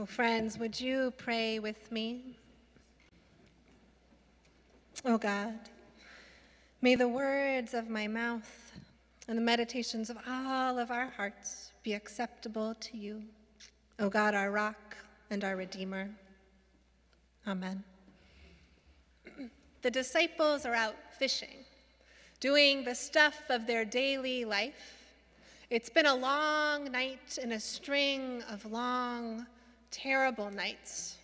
Oh, friends, would you pray with me? Oh God, may the words of my mouth and the meditations of all of our hearts be acceptable to you, O God, our rock and our redeemer. Amen. The disciples are out fishing, doing the stuff of their daily life. It's been a long night in a string of long, terrible nights.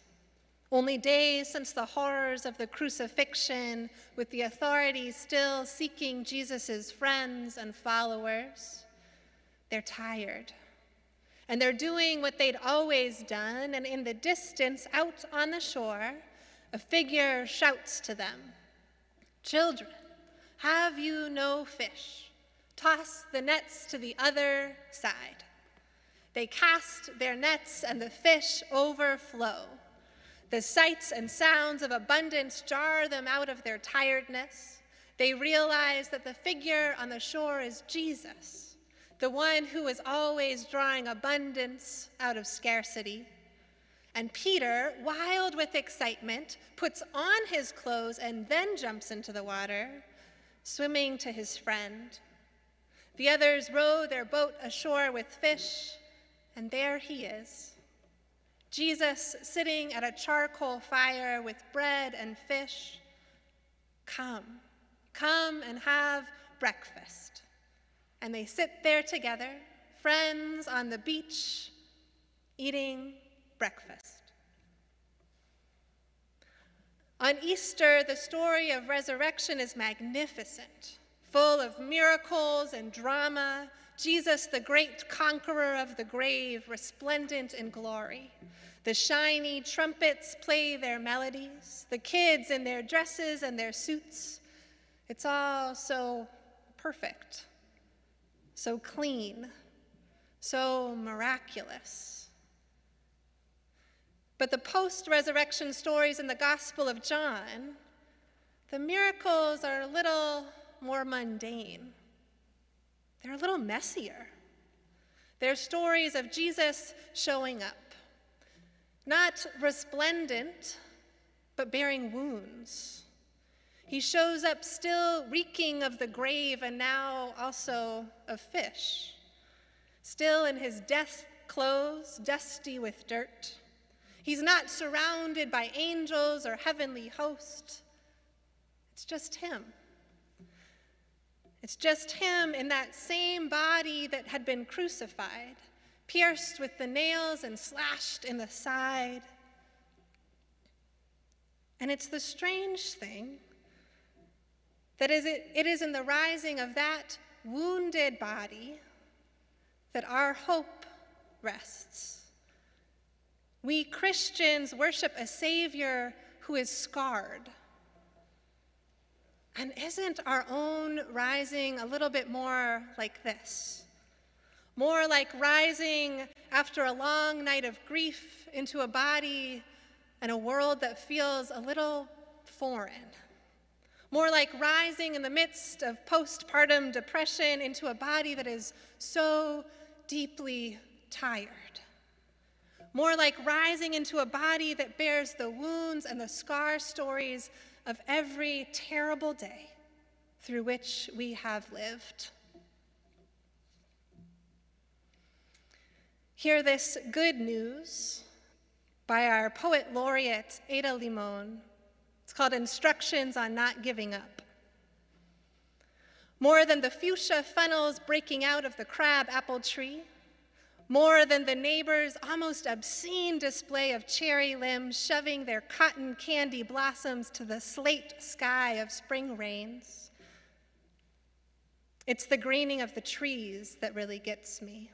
Only days since the horrors of the crucifixion, with the authorities still seeking Jesus' friends and followers. They're tired. And they're doing what they'd always done, and in the distance, out on the shore, a figure shouts to them Children, have you no fish? Toss the nets to the other side. They cast their nets, and the fish overflow. The sights and sounds of abundance jar them out of their tiredness. They realize that the figure on the shore is Jesus, the one who is always drawing abundance out of scarcity. And Peter, wild with excitement, puts on his clothes and then jumps into the water, swimming to his friend. The others row their boat ashore with fish, and there he is. Jesus sitting at a charcoal fire with bread and fish. Come, come and have breakfast. And they sit there together, friends on the beach, eating breakfast. On Easter, the story of resurrection is magnificent, full of miracles and drama. Jesus, the great conqueror of the grave, resplendent in glory. The shiny trumpets play their melodies, the kids in their dresses and their suits. It's all so perfect, so clean, so miraculous. But the post resurrection stories in the Gospel of John, the miracles are a little more mundane. They're a little messier. They're stories of Jesus showing up, not resplendent, but bearing wounds. He shows up still reeking of the grave and now also of fish, still in his death clothes, dusty with dirt He's not surrounded by angels or heavenly hosts. It's just him. It's just him in that same body that had been crucified, pierced with the nails and slashed in the side. And it's the strange thing that is it, it is in the rising of that wounded body that our hope rests. We Christians worship a Savior who is scarred. And isn't our own rising a little bit more like this? More like rising after a long night of grief into a body and a world that feels a little foreign. More like rising in the midst of postpartum depression into a body that is so deeply tired more like rising into a body that bears the wounds and the scar stories of every terrible day through which we have lived. Hear this good news by our poet laureate, Ada Limon. It's called Instructions on Not Giving Up. More than the fuchsia funnels breaking out of the crab apple tree, more than the neighbor's almost obscene display of cherry limbs shoving their cotton candy blossoms to the slate sky of spring rains. It's the greening of the trees that really gets me.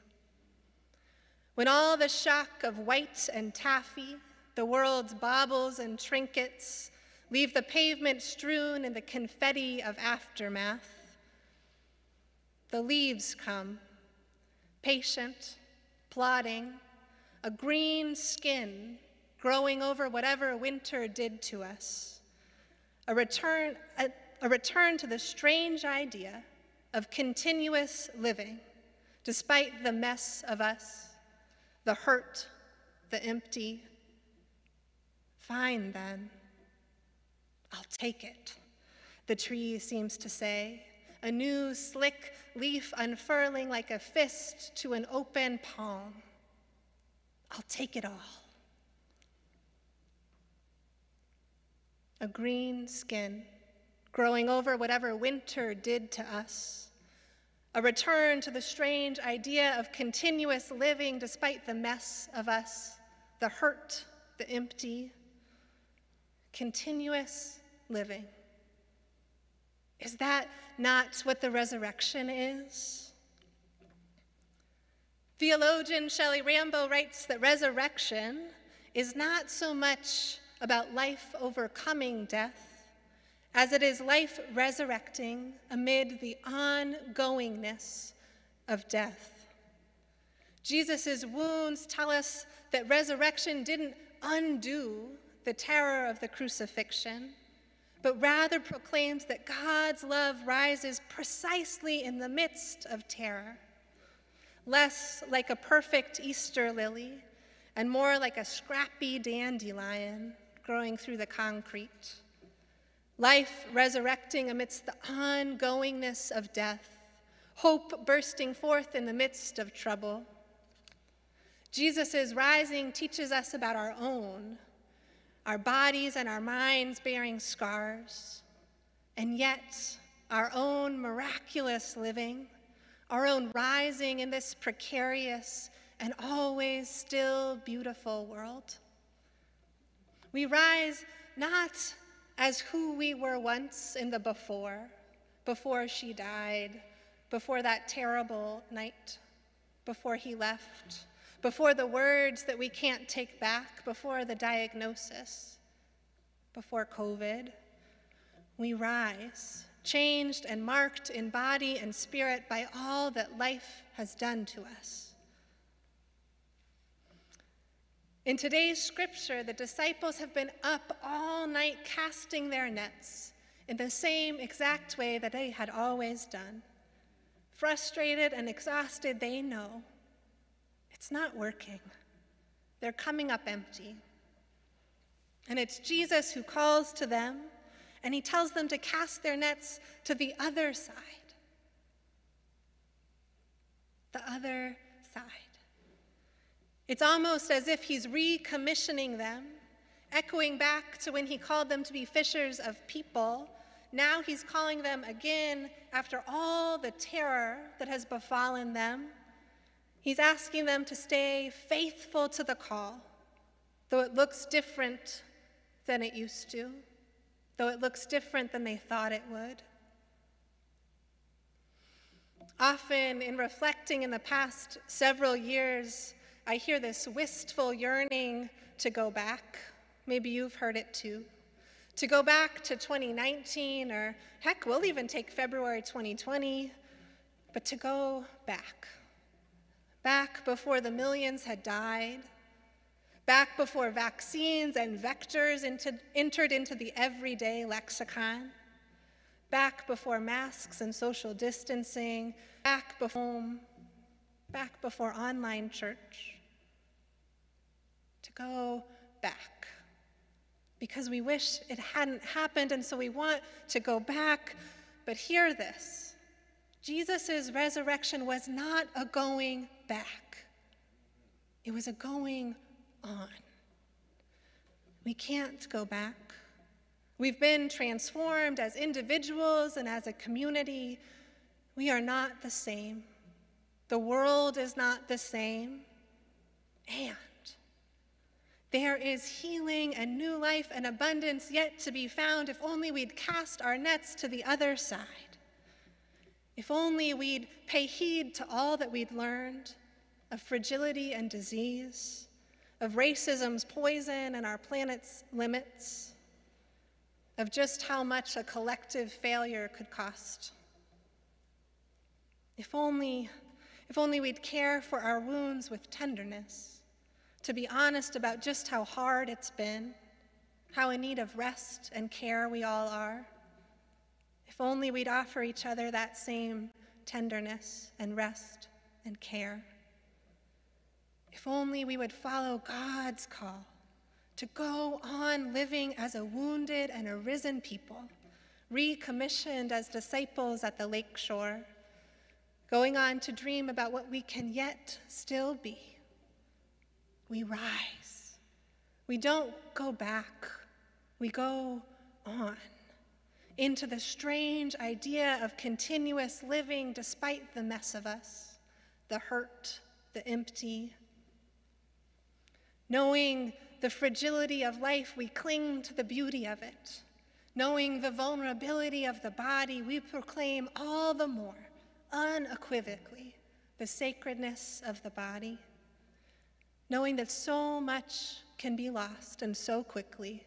When all the shock of white and taffy, the world's baubles and trinkets, leave the pavement strewn in the confetti of aftermath, the leaves come, patient, plodding, a green skin growing over whatever winter did to us, a return, a, a return to the strange idea of continuous living, despite the mess of us, the hurt, the empty. Fine then, I'll take it, the tree seems to say, a new slick leaf unfurling like a fist to an open palm. I'll take it all. A green skin growing over whatever winter did to us. A return to the strange idea of continuous living despite the mess of us, the hurt, the empty. Continuous living. Is that not what the resurrection is? Theologian Shelley Rambo writes that resurrection is not so much about life overcoming death as it is life resurrecting amid the ongoingness of death. Jesus' wounds tell us that resurrection didn't undo the terror of the crucifixion, but rather proclaims that God's love rises precisely in the midst of terror, less like a perfect Easter lily and more like a scrappy dandelion growing through the concrete. Life resurrecting amidst the ongoingness of death, hope bursting forth in the midst of trouble. Jesus' rising teaches us about our own our bodies and our minds bearing scars, and yet our own miraculous living, our own rising in this precarious and always still beautiful world. We rise not as who we were once in the before, before she died, before that terrible night, before he left before the words that we can't take back, before the diagnosis, before COVID, we rise, changed and marked in body and spirit by all that life has done to us. In today's scripture, the disciples have been up all night casting their nets in the same exact way that they had always done. Frustrated and exhausted, they know it's not working. They're coming up empty. And it's Jesus who calls to them, and he tells them to cast their nets to the other side. The other side. It's almost as if he's recommissioning them, echoing back to when he called them to be fishers of people. Now he's calling them again after all the terror that has befallen them He's asking them to stay faithful to the call, though it looks different than it used to, though it looks different than they thought it would. Often, in reflecting in the past several years, I hear this wistful yearning to go back. Maybe you've heard it too. To go back to 2019, or heck, we'll even take February 2020, but to go back back before the millions had died, back before vaccines and vectors into, entered into the everyday lexicon, back before masks and social distancing, back before home, back before online church. To go back. Because we wish it hadn't happened, and so we want to go back. But hear this Jesus' resurrection was not a going back, it was a going on. We can't go back. We've been transformed as individuals and as a community. We are not the same. The world is not the same. And there is healing and new life and abundance yet to be found if only we'd cast our nets to the other side. If only we'd pay heed to all that we'd learned of fragility and disease, of racism's poison and our planet's limits, of just how much a collective failure could cost. If only, if only we'd care for our wounds with tenderness, to be honest about just how hard it's been, how in need of rest and care we all are. If only we'd offer each other that same tenderness and rest and care. If only we would follow God's call to go on living as a wounded and a risen people, recommissioned as disciples at the lake shore, going on to dream about what we can yet still be. We rise. We don't go back. We go on into the strange idea of continuous living despite the mess of us, the hurt, the empty. Knowing the fragility of life, we cling to the beauty of it. Knowing the vulnerability of the body, we proclaim all the more, unequivocally, the sacredness of the body. Knowing that so much can be lost and so quickly,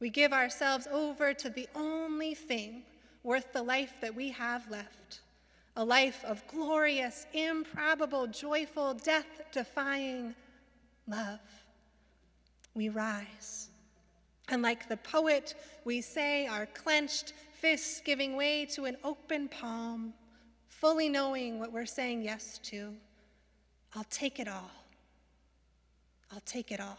we give ourselves over to the only thing worth the life that we have left a life of glorious, improbable, joyful, death defying love we rise. And like the poet, we say our clenched fists giving way to an open palm, fully knowing what we're saying yes to. I'll take it all. I'll take it all.